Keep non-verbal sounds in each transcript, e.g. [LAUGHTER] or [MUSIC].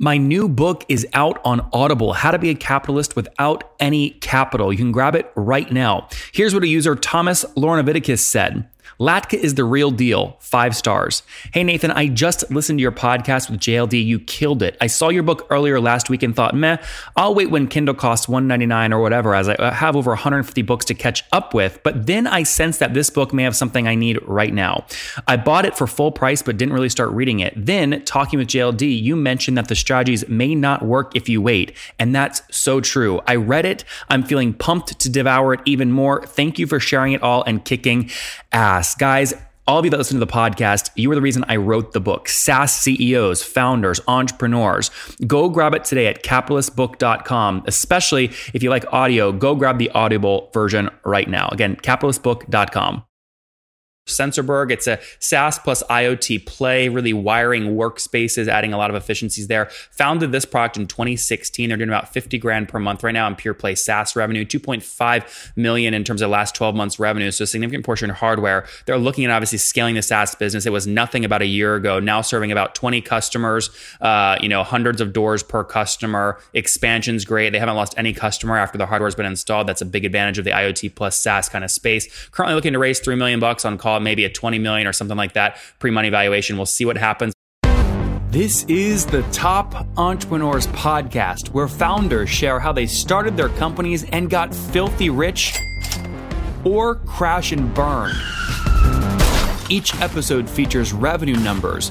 My new book is out on Audible How to Be a Capitalist Without Any Capital. You can grab it right now. Here's what a user Thomas Lornaviticus said. Latka is the real deal. Five stars. Hey, Nathan, I just listened to your podcast with JLD. You killed it. I saw your book earlier last week and thought, meh, I'll wait when Kindle costs 199 or whatever, as I uh, have over 150 books to catch up with. But then I sensed that this book may have something I need right now. I bought it for full price, but didn't really start reading it. Then, talking with JLD, you mentioned that the strategies may not work if you wait. And that's so true. I read it. I'm feeling pumped to devour it even more. Thank you for sharing it all and kicking ass. Guys, all of you that listen to the podcast, you are the reason I wrote the book. SaaS CEOs, founders, entrepreneurs. Go grab it today at capitalistbook.com. Especially if you like audio, go grab the Audible version right now. Again, capitalistbook.com. Sensorberg. It's a SaaS plus IoT play, really wiring workspaces, adding a lot of efficiencies there. Founded this product in 2016. They're doing about 50 grand per month right now in pure play SaaS revenue, 2.5 million in terms of last 12 months revenue. So a significant portion of hardware. They're looking at obviously scaling the SaaS business. It was nothing about a year ago. Now serving about 20 customers, uh, you know, hundreds of doors per customer. Expansion's great. They haven't lost any customer after the hardware's been installed. That's a big advantage of the IoT plus SaaS kind of space. Currently looking to raise 3 million bucks on call maybe a 20 million or something like that pre-money valuation. We'll see what happens. This is the Top Entrepreneurs Podcast, where founders share how they started their companies and got filthy rich or crash and burn. Each episode features revenue numbers,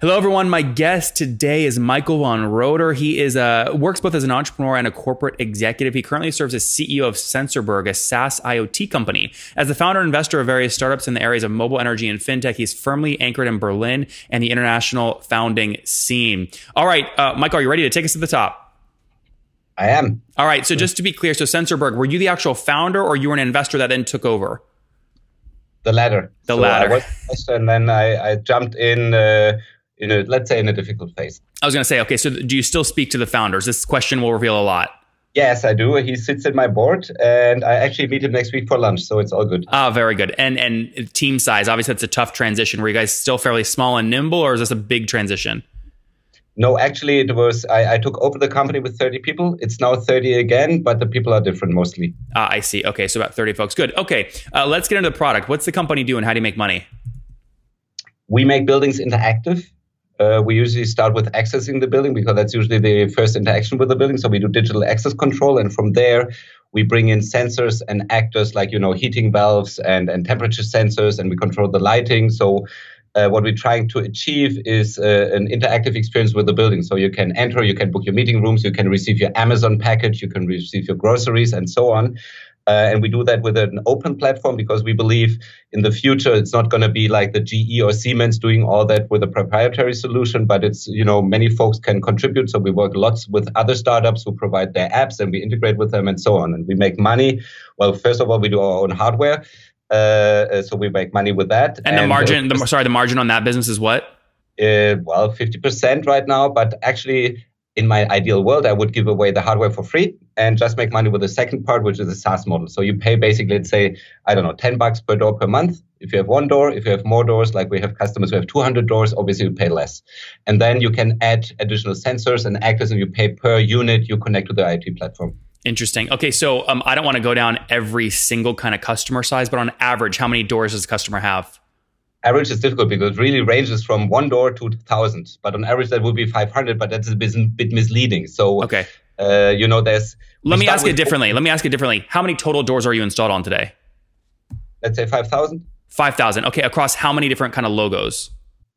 Hello, everyone. My guest today is Michael von Roeder. He is a, works both as an entrepreneur and a corporate executive. He currently serves as CEO of Sensorberg, a SaaS IoT company. As the founder and investor of various startups in the areas of mobile energy and fintech, he's firmly anchored in Berlin and the international founding scene. All right, uh, Michael, are you ready to take us to the top? I am. All right. So just to be clear, so Sensorberg, were you the actual founder or you were an investor that then took over? The latter. The so latter. I was, and then I, I jumped in. Uh, in a let's say in a difficult phase. I was going to say, okay, so do you still speak to the founders? This question will reveal a lot. Yes, I do. He sits at my board, and I actually meet him next week for lunch, so it's all good. Ah, very good. And and team size, obviously, that's a tough transition. Were you guys still fairly small and nimble, or is this a big transition? No, actually, it was. I, I took over the company with 30 people. It's now 30 again, but the people are different mostly. Ah, I see. Okay, so about 30 folks. Good. Okay, uh, let's get into the product. What's the company do, and how do you make money? We make buildings interactive uh, we usually start with accessing the building because that's usually the first interaction with the building. So we do digital access control, and from there we bring in sensors and actors like you know heating valves and and temperature sensors, and we control the lighting. So uh, what we're trying to achieve is uh, an interactive experience with the building. So you can enter, you can book your meeting rooms, you can receive your Amazon package, you can receive your groceries, and so on. Uh, and we do that with an open platform because we believe in the future it's not going to be like the GE or Siemens doing all that with a proprietary solution, but it's, you know, many folks can contribute. So we work lots with other startups who provide their apps and we integrate with them and so on. And we make money. Well, first of all, we do our own hardware. Uh, uh so we make money with that. And, and the margin, the, sorry, the margin on that business is what? Uh, well, 50% right now, but actually in my ideal world, I would give away the hardware for free and just make money with the second part, which is a SaaS model. So you pay basically, let's say, I don't know, 10 bucks per door per month. If you have one door, if you have more doors, like we have customers who have 200 doors, obviously you pay less. And then you can add additional sensors and actors and you pay per unit you connect to the IoT platform. Interesting. Okay, so um, I don't want to go down every single kind of customer size, but on average, how many doors does a customer have? Average is difficult because it really ranges from one door to thousands. But on average, that would be 500, but that's a bit, bit misleading. So, okay. Uh, you know, there's. Let me ask it differently. Let me ask it differently. How many total doors are you installed on today? Let's say 5,000. 5,000. Okay. Across how many different kind of logos?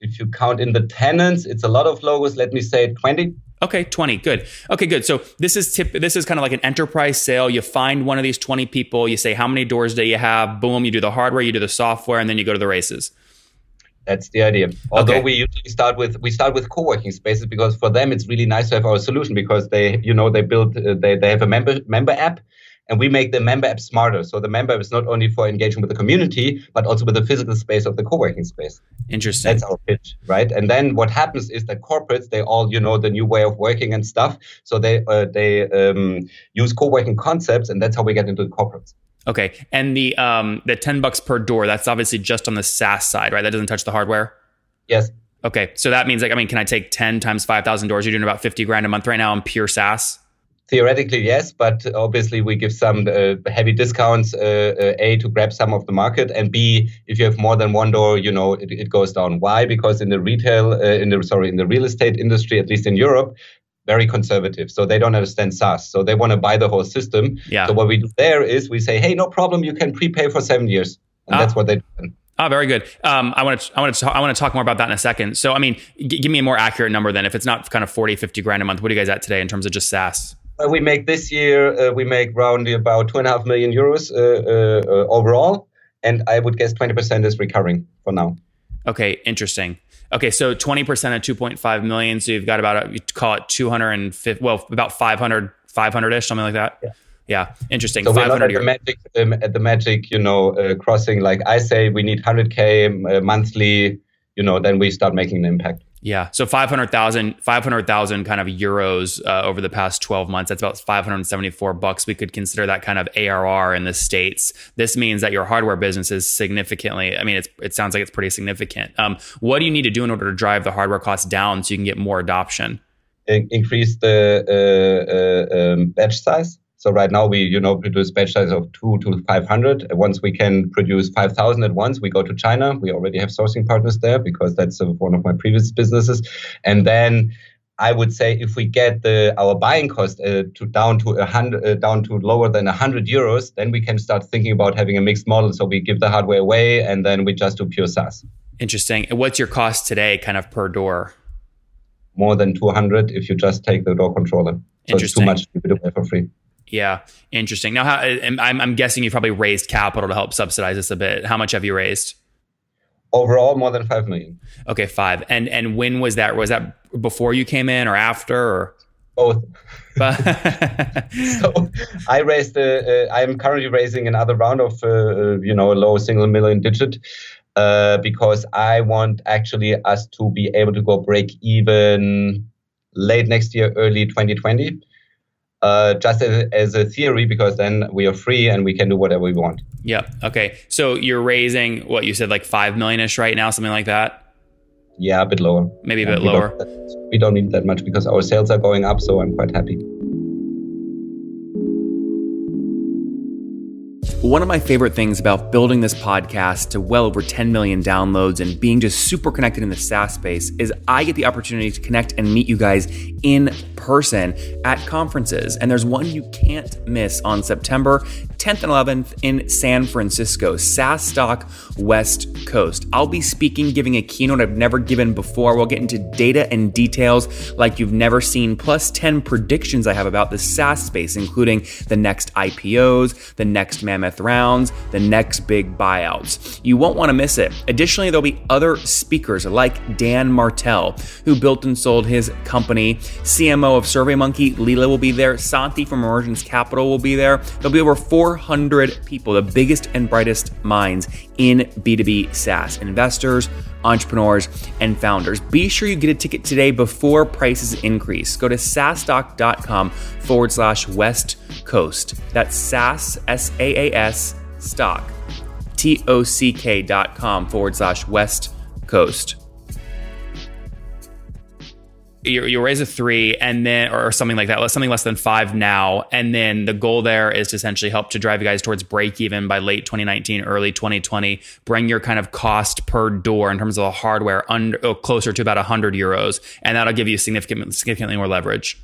If you count in the tenants, it's a lot of logos. Let me say 20. Okay, 20. Good. Okay, good. So this is tip this is kind of like an enterprise sale. You find one of these 20 people, you say how many doors do you have? Boom, you do the hardware, you do the software, and then you go to the races That's the idea. Although Okay. we usually start with we start with co-working spaces because for them it's really nice to have our solution because they you know they build uh, they they have a member member app and we make the member app smarter. So the member app is not only for engaging with the community but also with the physical space of the co-working space. Interesting. That's our pitch, right? And then what happens is that corporates they all you know the new way of working and stuff. So they uh, they um, use co-working concepts and that's how we get into the corporates. Okay, and the um the ten bucks per door. That's obviously just on the SaaS side, right? That doesn't touch the hardware. Yes. Okay, so that means like I mean, can I take ten times five thousand doors? You're doing about fifty grand a month right now on pure SaaS. Theoretically, yes, but obviously we give some uh, heavy discounts. Uh, uh, a to grab some of the market, and B if you have more than one door, you know it, it goes down. Why? Because in the retail, uh, in the sorry, in the real estate industry, at least in Europe, very conservative. So they don't understand SaaS. So they want to buy the whole system. Yeah. So what we do there is we say, hey, no problem, you can prepay for seven years, and Ah. that's what they do. Oh, very good. Um, I want to I want to I want to talk more about that in a second. So, I mean, g- give me a more accurate number then. If it's not kind of 40, 50 grand a month, what are you guys at today in terms of just SaaS? Uh, we make this year uh, we make round about two and a half million euros uh, uh, overall, and I would guess twenty percent is recurring for now. Okay, interesting. Okay, so 20% of 2.5 million. So you've got about, you call it 250, well, about 500, 500 ish, something like that. Yeah. Yeah. Interesting. So we're not 500 at the magic um, at the magic, you know, uh, crossing. Like I say, we need hundred k uh, monthly. You know, then we start making an impact. Yeah. So 500,000, 500,000 kind of euros uh, over the past 12 months. That's about 574 bucks. We could consider that kind of ARR in the States. This means that your hardware business is significantly, I mean, it's, it sounds like it's pretty significant. Um, what do you need to do in order to drive the hardware costs down so you can get more adoption? In- increase the uh, uh, um, batch size. So right now we, you know, produce batch size of two to 500. Once we can produce 5,000 at once, we go to China. We already have sourcing partners there because that's uh, one of my previous businesses. And then I would say if we get the our buying cost uh, to down to a hundred, uh, down to lower than hundred euros, then we can start thinking about having a mixed model. So we give the hardware away, and then we just do pure SaaS. Interesting. And what's your cost today kind of per door? More than 200 if you just take the door controller. So it's too much to give it away for free. Yeah. Interesting. Now, how, I'm, I'm guessing you probably raised capital to help subsidize this a bit. How much have you raised? Overall, more than five million. Okay, five. And and when was that? Was that before you came in or after? Or Both. [LAUGHS] [LAUGHS] so I raised. Uh, uh, I am currently raising another round of, uh, uh, you know, a low single million digit, uh, because I want actually us to be able to go break even late next year, early 2020. Uh, just as, as a theory, because then we are free and we can do whatever we want. yeah. Okay. So you're raising what you said, like five million ish right now, something like that. Yeah, a bit lower. Maybe a bit we lower. [LAUGHS] we don't need that much because our sales are going up, so I'm quite happy. One of my favorite things about building this podcast to well over 10 million downloads and being just super connected in the SaaS space is I get the opportunity to connect and meet you guys in person at conferences. And there's one you can't miss on September 10th and 11th in San Francisco, SaaStock West Coast. I'll be speaking, giving a keynote I've never given before. We'll get into data and details like you've never seen, plus 10 predictions I have about the SaaS space, including the next IPOs, the next mammoth rounds, the next big buyouts. You won't want to miss it. Additionally, there'll be other speakers like Dan Martell, who built and sold his company, CMO of SurveyMonkey, Leela will be there, Santi from Emergence Capital will be there. There'll be over 400 people, the biggest and brightest minds in B2B SaaS, investors, entrepreneurs, and founders. Be sure you get a ticket today before prices increase. Go to saasstock.com forward slash West Coast. That's SaaS, S A A S, stock, T O C K dot com forward slash West Coast. You, you raise a three and then, or something like that, something less than five now. And then the goal there is to essentially help to drive you guys towards break even by late 2019, early 2020. Bring your kind of cost per door in terms of the hardware under oh, closer to about 100 euros. And that'll give you significant, significantly more leverage.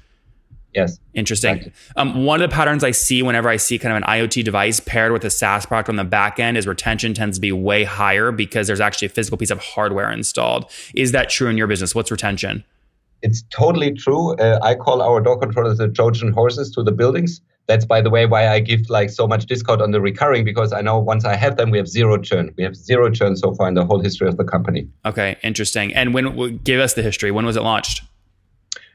Yes. Interesting. Exactly. Um, one of the patterns I see whenever I see kind of an IoT device paired with a SaaS product on the back end is retention tends to be way higher because there's actually a physical piece of hardware installed. Is that true in your business? What's retention? It's totally true. Uh, I call our door controllers the Trojan horses to the buildings That's by the way why I give like so much discount on the recurring because I know once I have them, we have zero churn. We have zero churn so far in the whole history of the company. Okay, interesting. And when give us the history? When was it launched?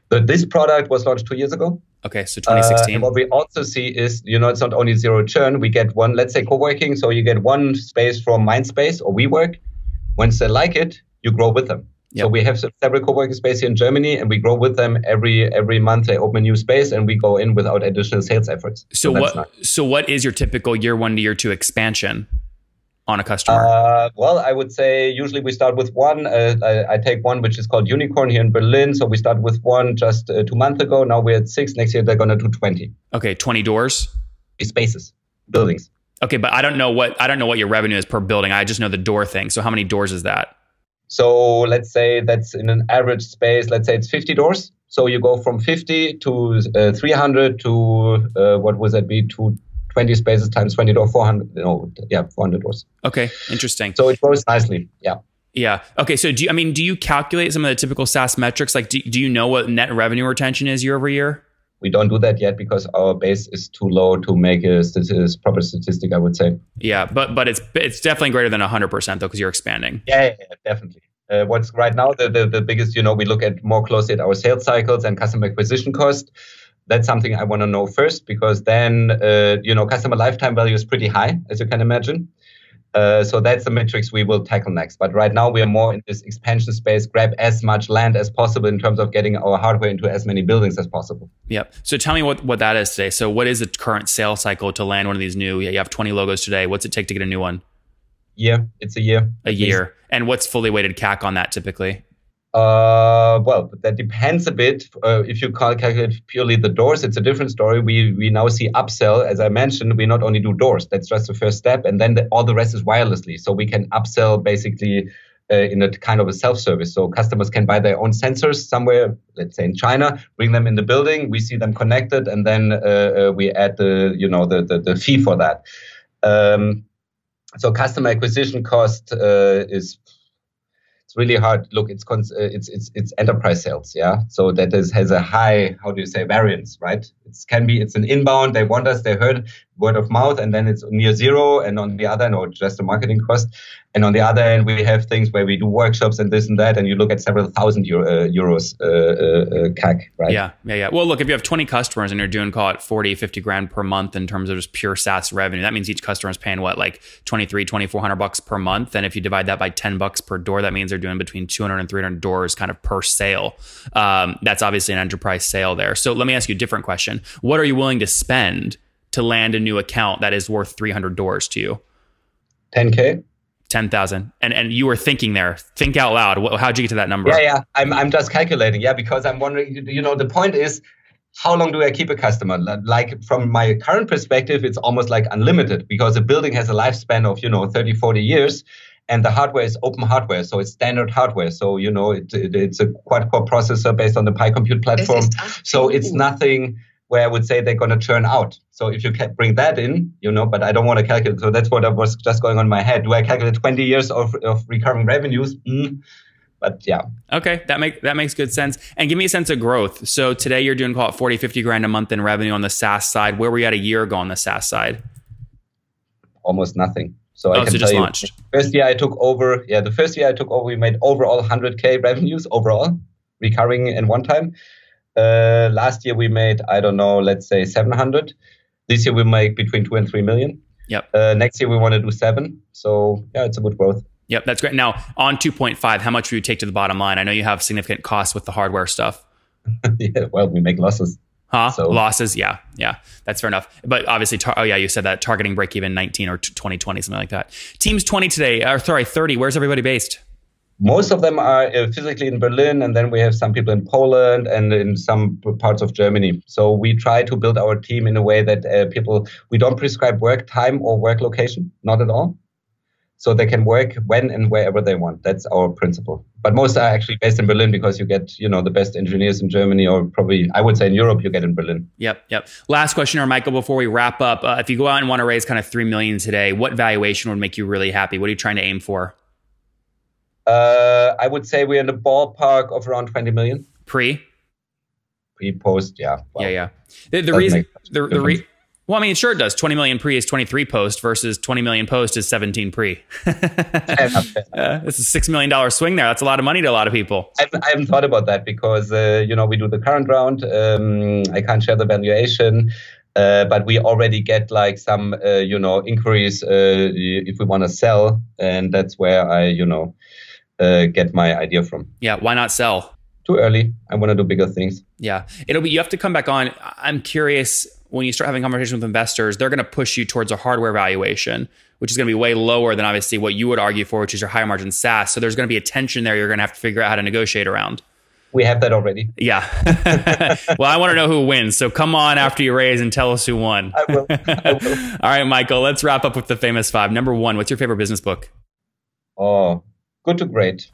But this product was launched two years ago. Okay, so 2016. Uh, and what we also see is, you know, it's not only zero churn. We get one, let's say, co-working. So you get one space from Mindspace or WeWork. Once they like it, you grow with them. Yep. So we have several co-working here in Germany, and we grow with them every every month. They open a new space, and we go in without additional sales efforts. So, so what? Nice. So what is your typical year one to year two expansion on a customer? Uh, well, I would say usually we start with one. Uh, I, I, take one which is called Unicorn here in Berlin. So we start with one just uh, two months ago. Now we're at six. Next year they're going to do twenty. Okay, twenty doors. Spaces, buildings. Okay, but I don't know what I don't know what your revenue is per building. I just know the door thing. So how many doors is that? So let's say that's in an average space, let's say it's 50 doors. So you go from 50 to uh, 300 to uh, what would that be? To 20 spaces times 20 door, 400. No, yeah, 400 doors. Okay, interesting. So it grows nicely. Yeah. Yeah. Okay. So do you, I mean, do you calculate some of the typical SaaS metrics? Like, do, do you know what net revenue retention is year over year? We don't do that yet because our base is too low to make a st- proper statistic. I would say. Yeah, but but it's it's definitely greater than hundred percent though because you're expanding. Yeah, yeah, yeah definitely. Uh, what's right now the, the the biggest? You know, we look at more closely at our sales cycles and customer acquisition cost. That's something I want to know first because then uh, you know customer lifetime value is pretty high, as you can imagine. Uh, so that's the metrics we will tackle next. But right now we are more in this expansion space, grab as much land as possible in terms of getting our hardware into as many buildings as possible. Yep. So tell me what, what that is today. So what is the current sales cycle to land one of these new? Yeah, you have 20 logos today. What's it take to get a new one? Yeah, it's a year. A year. And what's fully weighted CAC on that typically? Uh, well, that depends a bit. Uh, if you calculate purely the doors, it's a different story. We we now see upsell. As I mentioned, we not only do doors. That's just the first step, and then the, all the rest is wirelessly. So we can upsell basically uh, in a kind of a self-service. So customers can buy their own sensors somewhere, let's say in China, bring them in the building. We see them connected, and then uh, uh, we add the you know the the, the fee for that. Um, so customer acquisition cost uh, is it's really hard. Look, it's cons- uh, it's it's it's enterprise sales, yeah. So that is has a high, how do you say, variance, right? It can be it's an inbound. They want us. They heard word of mouth, and then it's near zero. And on the other end, or just a marketing cost. And on the other end, we have things where we do workshops and this and that, and you look at several thousand Euro, uh, euros uh, uh, uh CAC, right? Yeah, yeah, yeah. Well, look, if you have 20 customers and you're doing, call it 40, 50 grand per month in terms of just pure SaaS revenue, that means each customer is paying what, like 23, 2400 bucks per month. And if you divide that by 10 bucks per door, that means they're doing between 200 and 300 doors kind of per sale. Um, that's obviously an enterprise sale there. So let me ask you a different question. What are you willing to spend to land a new account that is worth 300 doors to you? 10K. 10,000. And and you were thinking there, think out loud. How'd you get to that number? Yeah, yeah. I'm, I'm just calculating. Yeah, because I'm wondering, you know, the point is, how long do I keep a customer? Like from my current perspective, it's almost like unlimited because a building has a lifespan of, you know, 30, 40 years and the hardware is open hardware. So it's standard hardware. So, you know, it, it, it's a quad core processor based on the Pi Compute platform. So it's nothing where I would say they're going to churn out. So if you can bring that in, you know, but I don't want to calculate. So that's what I was just going on my head. Do I calculate 20 years of, of recurring revenues? Mm. But yeah. Okay, that make that makes good sense. And give me a sense of growth. So today you're doing call it 40, 50 grand a month in revenue on the SaaS side. Where were you at a year ago on the SaaS side? Almost nothing. So oh, I can so tell you, launched. first year I took over. Yeah, the first year I took over, we made overall 100k revenues overall, recurring in one time. Uh, last year we made, I don't know, let's say 700. This year we make between two and three million. Yep. Uh, next year we want to do seven. So yeah, it's a good growth. Yep, that's great. Now on 2.5, how much would you take to the bottom line? I know you have significant costs with the hardware stuff. [LAUGHS] yeah, well, we make losses. Huh? So. Losses, yeah, yeah, that's fair enough. But obviously, tar- oh yeah, you said that targeting break even 19 or 2020, something like that. Teams 20 today, or sorry, 30. Where's everybody based? Most of them are uh, physically in Berlin, and then we have some people in Poland and in some parts of Germany. So we try to build our team in a way that uh, people we don't prescribe work time or work location, not at all. So they can work when and wherever they want. That's our principle. But most are actually based in Berlin because you get, you know, the best engineers in Germany, or probably I would say in Europe, you get in Berlin. Yep, yep. Last question, or Michael, before we wrap up, uh, if you go out and want to raise kind of three million today, what valuation would make you really happy? What are you trying to aim for? Uh, I would say we're in the ballpark of around 20 million. Pre? Pre post, yeah. Well, yeah, yeah. The, the reason, the, the, re- Well, I mean, sure it does. 20 million pre is 23 post versus 20 million post is 17 pre. [LAUGHS] uh, it's a $6 million swing there. That's a lot of money to a lot of people. I, I haven't thought about that because, uh, you know, we do the current round. Um, I can't share the valuation. Uh, but we already get like some, uh, you know, inquiries uh, if we want to sell, and that's where I, you know, uh, get my idea from. Yeah, why not sell? Too early. I want to do bigger things. Yeah, it'll be. You have to come back on. I'm curious when you start having conversations with investors, they're going to push you towards a hardware valuation, which is going to be way lower than obviously what you would argue for, which is your higher margin SaaS. So there's going to be a tension there. You're going to have to figure out how to negotiate around. We have that already. Yeah. [LAUGHS] well, I want to know who wins. So come on after you raise and tell us who won. I will. [LAUGHS] I will. All right, Michael, let's wrap up with the famous five. Number one, what's your favorite business book? Oh, good to great.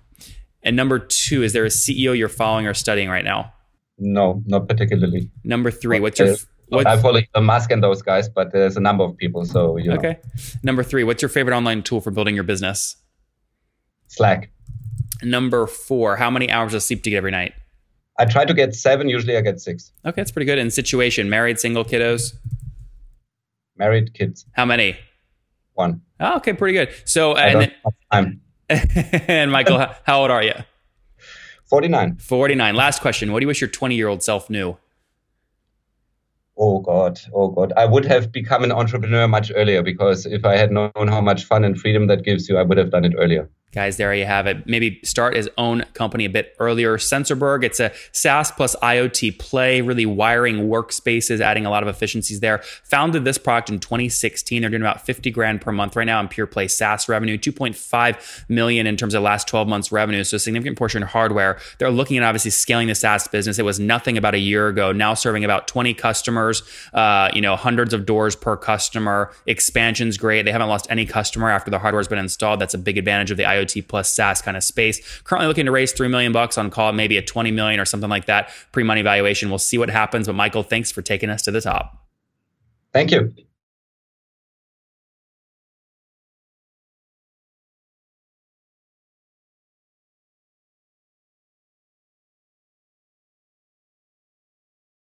And number two, is there a CEO you're following or studying right now? No, not particularly. Number three, what's your what, I follow Elon Musk and those guys, but there's a number of people. So you know. Okay. Number three, what's your favorite online tool for building your business? Slack. Number four, how many hours of sleep do you get every night? I try to get seven. Usually, I get six. Okay, that's pretty good. And situation, married, single, kiddos? Married, kids. How many? One. Oh, okay, pretty good. So, and, [LAUGHS] and Michael, how old are you? 49. 49. Last question. What do you wish your 20 year old self knew? Oh God, oh God. I would have become an entrepreneur much earlier because if I had known how much fun and freedom that gives you, I would have done it earlier. Guys, there you have it. Maybe start his own company a bit earlier. Sensorberg, it's a SaaS plus IoT play, really wiring workspaces, adding a lot of efficiencies there. Founded this product in 2016. They're doing about 50 grand per month right now in pure play SaaS revenue, 2.5 million in terms of last 12 months revenue. So a significant portion of hardware. They're looking at obviously scaling the SaaS business. It was nothing about a year ago, now serving about 20 customers, uh, you know, hundreds of doors per customer. Expansion's great. They haven't lost any customer after the hardware's been installed. That's a big advantage of the IoT IoT plus SaaS kind of space. Currently looking to raise three million bucks on call, maybe a 20 million or something like that pre-money valuation. We'll see what happens. But Michael, thanks for taking us to the top. Thank you.